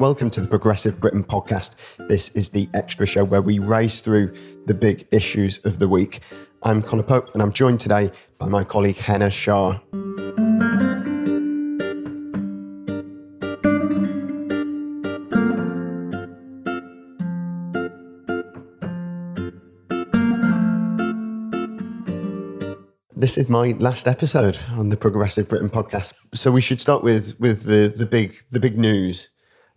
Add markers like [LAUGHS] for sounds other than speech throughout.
Welcome to the Progressive Britain podcast. This is the extra show where we race through the big issues of the week. I'm Conor Pope and I'm joined today by my colleague Henna Shah. This is my last episode on the Progressive Britain podcast, so we should start with with the the big the big news.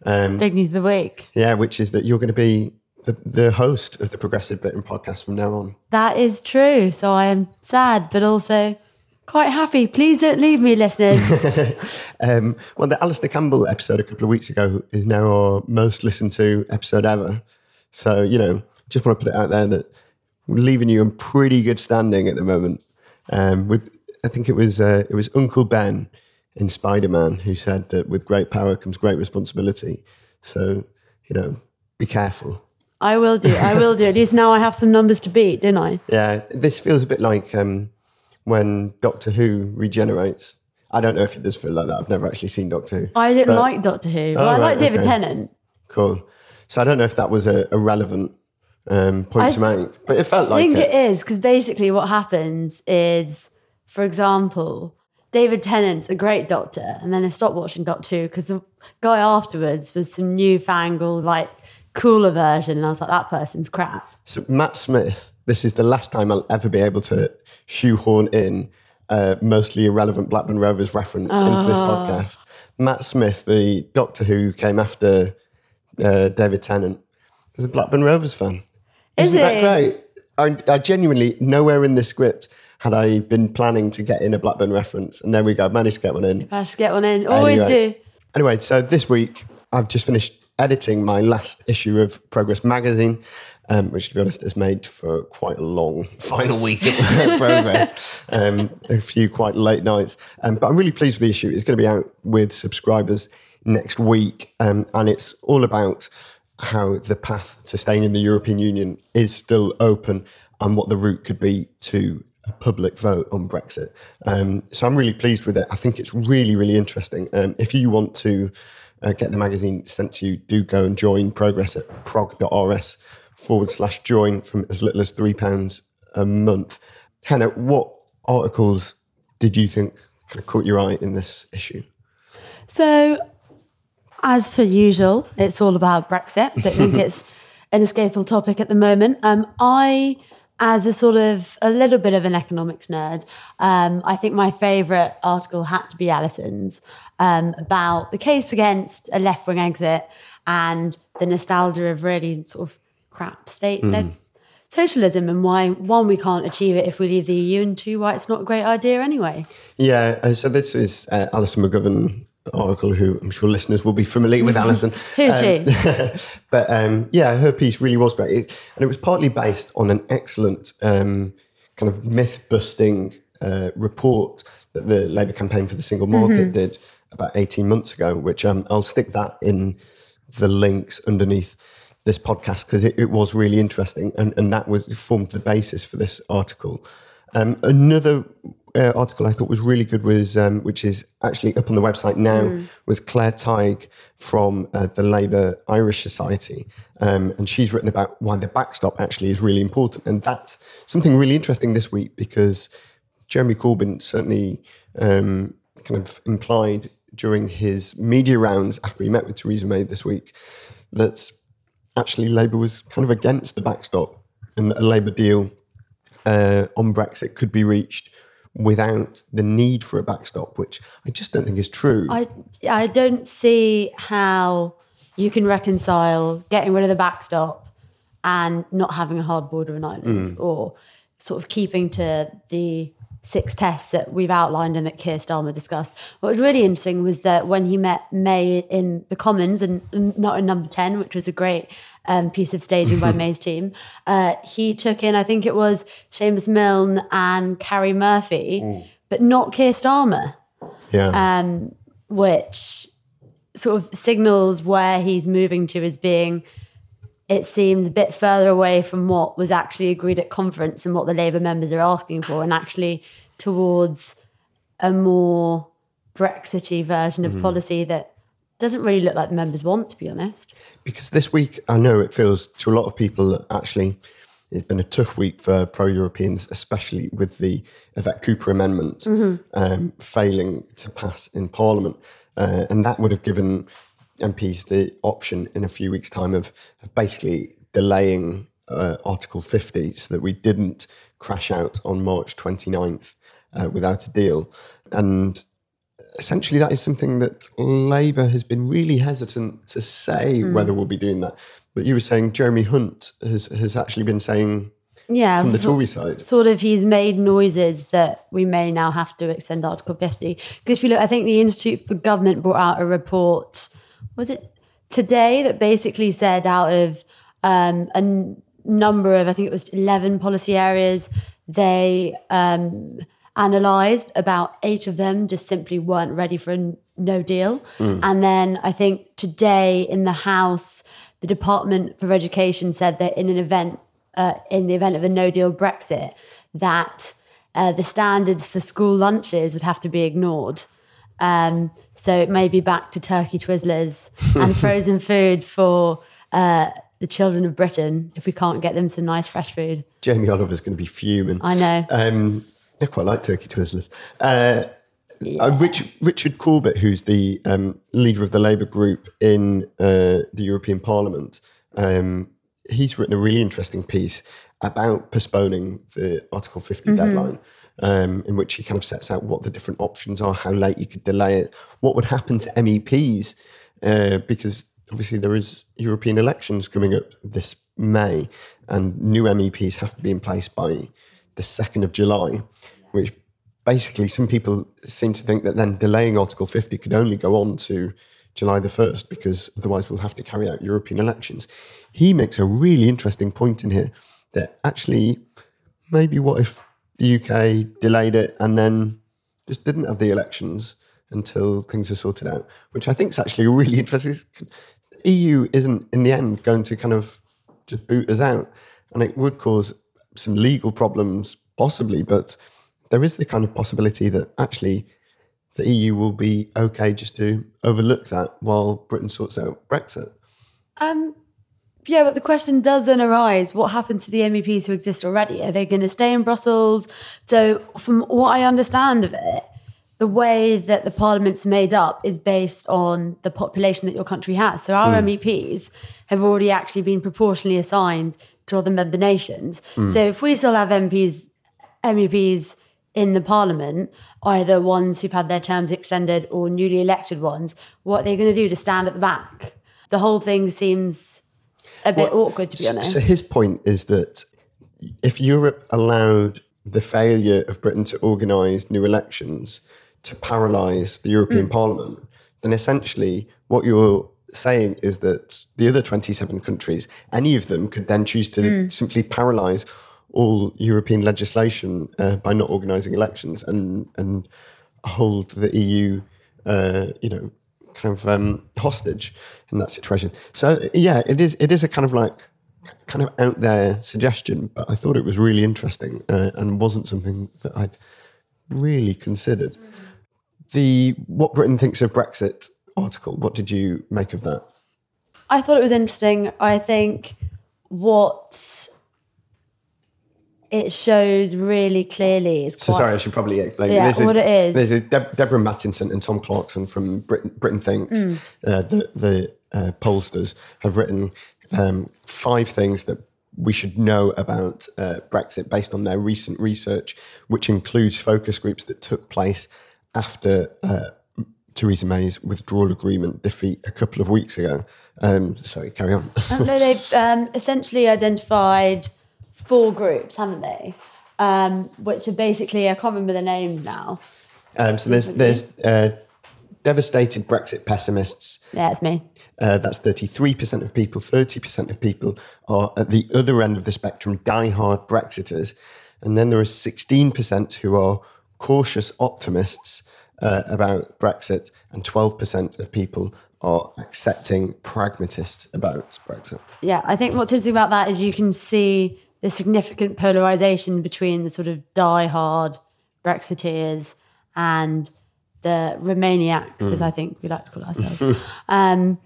Um, Big news of the week. yeah, which is that you're going to be the, the host of the Progressive Britain podcast from now on. That is true. So I am sad, but also quite happy. Please don't leave me, listeners. [LAUGHS] Um, well, the Alastair Campbell episode a couple of weeks ago is now our most listened to episode ever. So, you know, just want to put it out there that we're leaving you in pretty good standing at the moment. Um, with, I think it was uh, it was Uncle Ben in Spider Man who said that with great power comes great responsibility. So, you know, be careful. I will do. I will do. At least now I have some numbers to beat, didn't I? Yeah, this feels a bit like um, when Doctor Who regenerates. I don't know if it does feel like that. I've never actually seen Doctor Who. I didn't But- like Doctor Who, but Oh, I right, like David okay. Tennant. Cool. So I don't know if that was a, a relevant um, point I- to make, but it felt like I think it. it is because basically what happens is, for example, David Tennant's a great doctor, and then I stopped watching Doctor Who because the guy afterwards was some newfangled, like cooler version, and I was like, that person's crap. So Matt Smith, this is the last time I'll ever be able to shoehorn in a mostly irrelevant Blackburn Rovers reference into this Ah. podcast. Matt Smith, the Doctor Who came after uh, David Tennant, was a Blackburn Rovers fan. Is Isn't that great? I, I genuinely, nowhere in the script had I been planning to get in a Blackburn reference. And there we go, managed to get one in. I should get one in, always Anyway. do. Anyway, so this week I've just finished editing my last issue of Progress magazine, um, which to be honest has made for quite a long [LAUGHS] final week of [LAUGHS] Progress, um, a few quite late nights. Um, but I'm really pleased with the issue. It's going to be out with subscribers next week, um, and it's all about how the path to staying in the European Union is still open and what the route could be to a public vote on Brexit. Um, so I'm really pleased with it. I think it's really, really interesting. Um, if you want to uh, get the magazine sent to you, do go and join Progress at prog.rs forward slash join from as little as £3 a month. Henna, what articles did you think kind of caught your eye in this issue? So, as per usual, it's all about Brexit. I think [LAUGHS] it's an escapable topic at the moment. Um, I, as a sort of a little bit of an economics nerd, um, I think my favourite article had to be Alison's um, about the case against a left wing exit and the nostalgia of really sort of crap state led socialism and why, one, we can't achieve it if we leave the EU, and two, why it's not a great idea anyway. Yeah, so this is uh, Alison McGovern article, who I'm sure listeners will be familiar with [LAUGHS] Alison. Who's Um, she? [LAUGHS] but um, yeah, her piece really was great. It, and it was partly based on an excellent um, kind of myth busting uh, report that the Labour campaign for the single market did about 18 months ago, which um, I'll stick that in the links underneath this podcast because it, it was really interesting. And, and that was formed the basis for this article. Um, another uh, article I thought was really good was, um, which is actually up on the website now, was Claire Tighe from uh, the Labour Irish Society. Um, and she's written about why the backstop actually is really important. And that's something really interesting this week because Jeremy Corbyn certainly um, kind of implied during his media rounds after he met with Theresa May this week that actually Labour was kind of against the backstop and that a Labour deal uh, on Brexit could be reached without the need for a backstop, which I just don't think is true. I I don't see how you can reconcile getting rid of the backstop and not having a hard border in Ireland, or sort of keeping to the six tests that we've outlined and that Keir Starmer discussed. What was really interesting was that when he met May in the Commons and not in Number Ten, which was a great um, piece of staging by [LAUGHS] May's team, uh, he took in I think it was Seumas Milne and Karie Murphy, but not Keir Starmer yeah. um, which sort of signals where he's moving to as being, it seems, a bit further away from what was actually agreed at conference and what the Labour members are asking for, and actually towards a more Brexity version of policy that doesn't really look like the members want, to be honest. because this week, I know it feels to a lot of people that actually it's been a tough week for pro Europeans, especially with the Yvette Cooper amendment um, failing to pass in Parliament. Uh, and that would have given MPs the option in a few weeks' time of, of basically delaying uh, Article 50 so that we didn't crash out on March 29th uh, without a deal. And essentially that is something that Labour has been really hesitant to say whether we'll be doing that. But you were saying Jeremy Hunt has, has actually been saying Yeah, from the Tory side. sort of he's made noises that we may now have to extend Article 50. Because if you look, I think the Institute for Government brought out a report, was it today, that basically said out of um, a n- number of, I think it was 11 policy areas, they um, analysed about eight of them just simply weren't ready for a n- no deal. And then I think today in the House, the Department for Education said that in an event uh, in the event of a no deal Brexit, that uh, the standards for school lunches would have to be ignored. Um, so it may be back to turkey Twizzlers and [LAUGHS] frozen food for uh, the children of Britain if we can't get them some nice fresh food. Jamie Oliver's going to be fuming. I know. Um, I quite like turkey twizzlers. Uh, uh, Richard, Richard Corbett, who's the um, leader of the Labour group in uh, the European Parliament, um, he's written a really interesting piece about postponing the Article 50 deadline, um, in which he kind of sets out what the different options are, how late you could delay it, what would happen to MEPs, uh, because obviously there is European elections coming up this May, and new MEPs have to be in place by the 2nd of July, which basically some people seem to think that then delaying Article 50 could only go on to July the 1st because otherwise we'll have to carry out European elections. He makes a really interesting point in here that actually maybe what if the UK delayed it and then just didn't have the elections until things are sorted out, which I think is actually [LAUGHS] really interesting. The EU isn't in the end going to kind of just boot us out, and it would cause some legal problems possibly, but there is the kind of possibility that actually the EU will be okay just to overlook that while Britain sorts out Brexit. Um, yeah, but the question does then arise what happened to the MEPs who exist already? Are they going to stay in Brussels? So, from what I understand of it, the way that the parliament's made up is based on the population that your country has. So, our MEPs have already actually been proportionally assigned to other member nations. So, if we still have MPs, MEPs in the parliament, either ones who've had their terms extended or newly elected ones, what are they going to do to stand at the back? The whole thing seems a bit awkward, to be honest. So his point is that if Europe allowed the failure of Britain to organise new elections to paralyse the Mm. European Parliament, then essentially what you're saying is that the other 27 countries, any of them could then choose to Mm. simply paralyse all European legislation uh, by not organising elections and and hold the EU, uh, you know, kind of um, hostage in that situation. So yeah, it is it is a kind of like kind of out there suggestion, but I thought it was really interesting uh, and wasn't something that I'd really considered. The What Britain Thinks of Brexit article, what did you make of that? I thought it was interesting. I think what it shows really clearly is So quite, sorry, I should probably explain. Yeah, There's a- what it is. There's a Deb- Deborah Mattinson and Tom Clarkson from Britain, Britain Thinks, Hmm. uh, the, the uh, pollsters, have written um, five things that we should know about uh, Brexit based on their recent research, which includes focus groups that took place after uh, Theresa May's withdrawal agreement defeat a couple of weeks ago. Um, sorry, carry on. no, they've um, essentially identified four groups, haven't they? Um, which are basically, I can't remember the names now. Um, so there's there's uh, devastated Brexit pessimists. Yeah, it's me. Uh, that's 33% of people. 30% of people are at the other end of the spectrum, die-hard Brexiters. And then there are 16% who are cautious optimists uh, about Brexit, and 12% of people are accepting pragmatists about Brexit. Yeah, I think what's interesting about that is you can see the significant polarization between the sort of die-hard Brexiteers and the Remainiacs, as I think we like to call ourselves, [LAUGHS] um,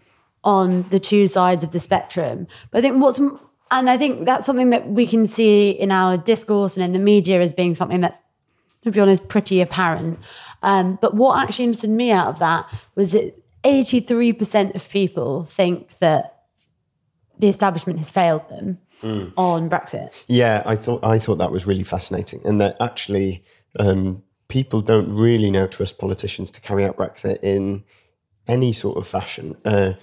on the two sides of the spectrum. But I think what's and I think that's something that we can see in our discourse and in the media as being something that's, to be honest, pretty apparent. Um, but what actually interested me out of that was that 83% of people think that the establishment has failed them on Brexit. Yeah, I thought I thought that was really fascinating, and that actually um, people don't really now trust politicians to carry out Brexit in any sort of fashion. Uh,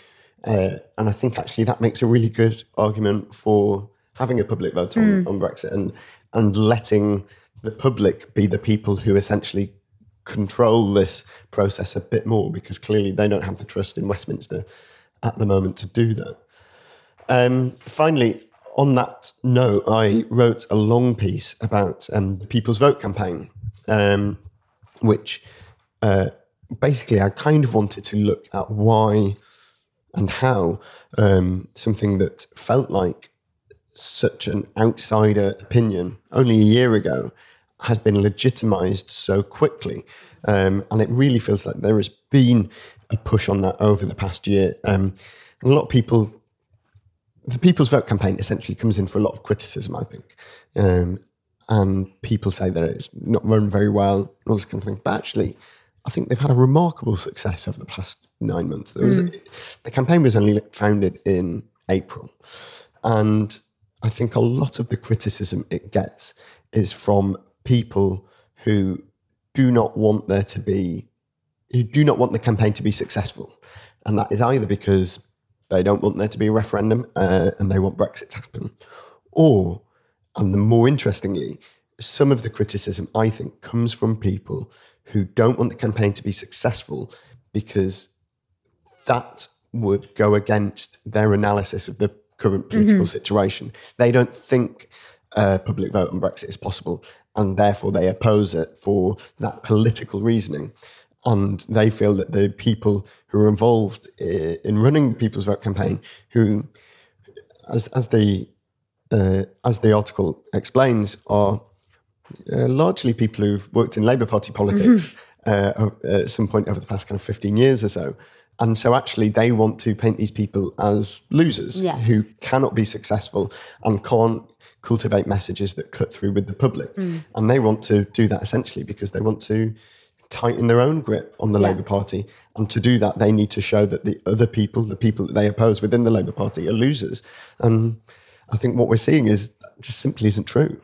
uh, and I think actually that makes a really good argument for having a public vote on, on Brexit and and letting the public be the people who essentially control this process a bit more because clearly they don't have the trust in Westminster at the moment to do that. Um, finally, on that note, I wrote a long piece about um, the People's Vote campaign, um, which uh, basically I kind of wanted to look at why and how um, something that felt like such an outsider opinion only a year ago has been legitimized so quickly. Um, and it really feels like there has been a push on that over the past year. Um, a lot of people, the People's Vote campaign essentially comes in for a lot of criticism, I think. Um, and people say that it's not run very well, and all this kind of thing. But actually, I think they've had a remarkable success over the past nine months. There was the campaign was only founded in April, and I think a lot of the criticism it gets is from people who do not want there to be, who do not want the campaign to be successful, and that is either because they don't want there to be a referendum uh, and they want Brexit to happen, or, and the more interestingly, some of the criticism I think comes from people who don't want the campaign to be successful because that would go against their analysis of the current political situation. They don't think a public vote on Brexit is possible, and therefore they oppose it for that political reasoning. And they feel that the people who are involved in running the People's Vote campaign, who, as as the uh, as the article explains, are uh, largely people who've worked in Labour Party politics [LAUGHS] uh, at some point over the past kind of 15 years or so. And so actually they want to paint these people as losers Yeah. who cannot be successful and can't cultivate messages that cut through with the public. And they want to do that essentially because they want to tighten their own grip on the Yeah. Labour Party. And to do that, they need to show that the other people, the people that they oppose within the Labour Party, are losers. And I think what we're seeing is that just simply isn't true.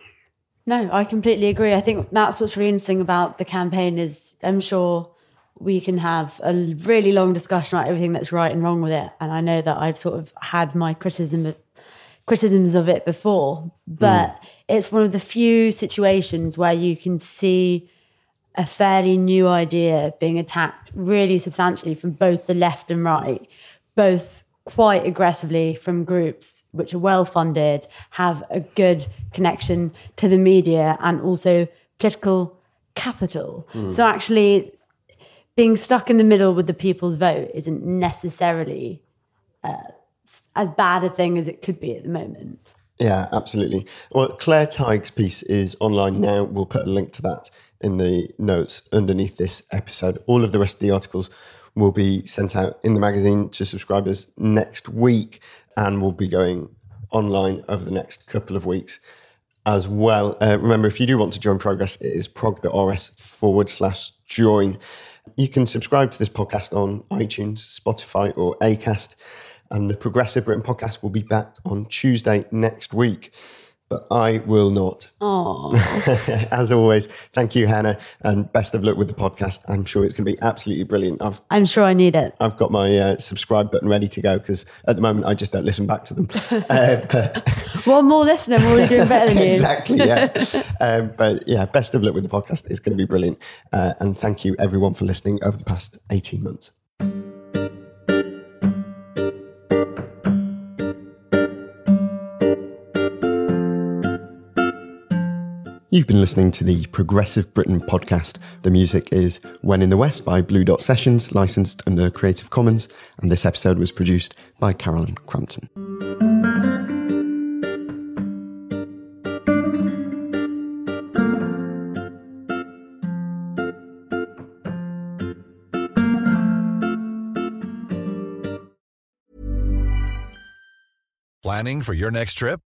No, I completely agree. I think that's what's really interesting about the campaign is I'm sure we can have a really long discussion about everything that's right and wrong with it. And I know that I've sort of had my criticism of, criticisms of it before, but mm. it's one of the few situations where you can see a fairly new idea being attacked really substantially from both the left and right, both quite aggressively from groups which are well funded, have a good connection to the media and also political capital. So actually being stuck in the middle with the people's vote isn't necessarily uh, as bad a thing as it could be at the moment. Yeah, absolutely. Well, Claire Tighe's piece is online now. We'll put a link to that in the notes underneath this episode. All of the rest of the articles will be sent out in the magazine to subscribers next week and will be going online over the next couple of weeks as well. Uh, remember, if you do want to join Progress, it is prog.rs forward slash join. You can subscribe to this podcast on iTunes, Spotify, or Acast. And the Progressive Britain podcast will be back on Tuesday next week but I will not. [LAUGHS] As always, thank you, Henna, and best of luck with the podcast. I'm sure it's going to be absolutely brilliant. I've, I'm sure I need it. I've got my uh, subscribe button ready to go because at the moment I just don't listen back to them. [LAUGHS] Uh, but [LAUGHS] One more listener, we're already doing better than you. exactly, yeah. um, but yeah, best of luck with the podcast. It's going to be brilliant. Uh, and thank you, everyone, for listening over the past 18 months. You've been listening to the Progressive Britain podcast. The music is When in the West by Blue Dot Sessions, licensed under Creative Commons, and this episode was produced by Carolyn Crampton. Planning for your next trip?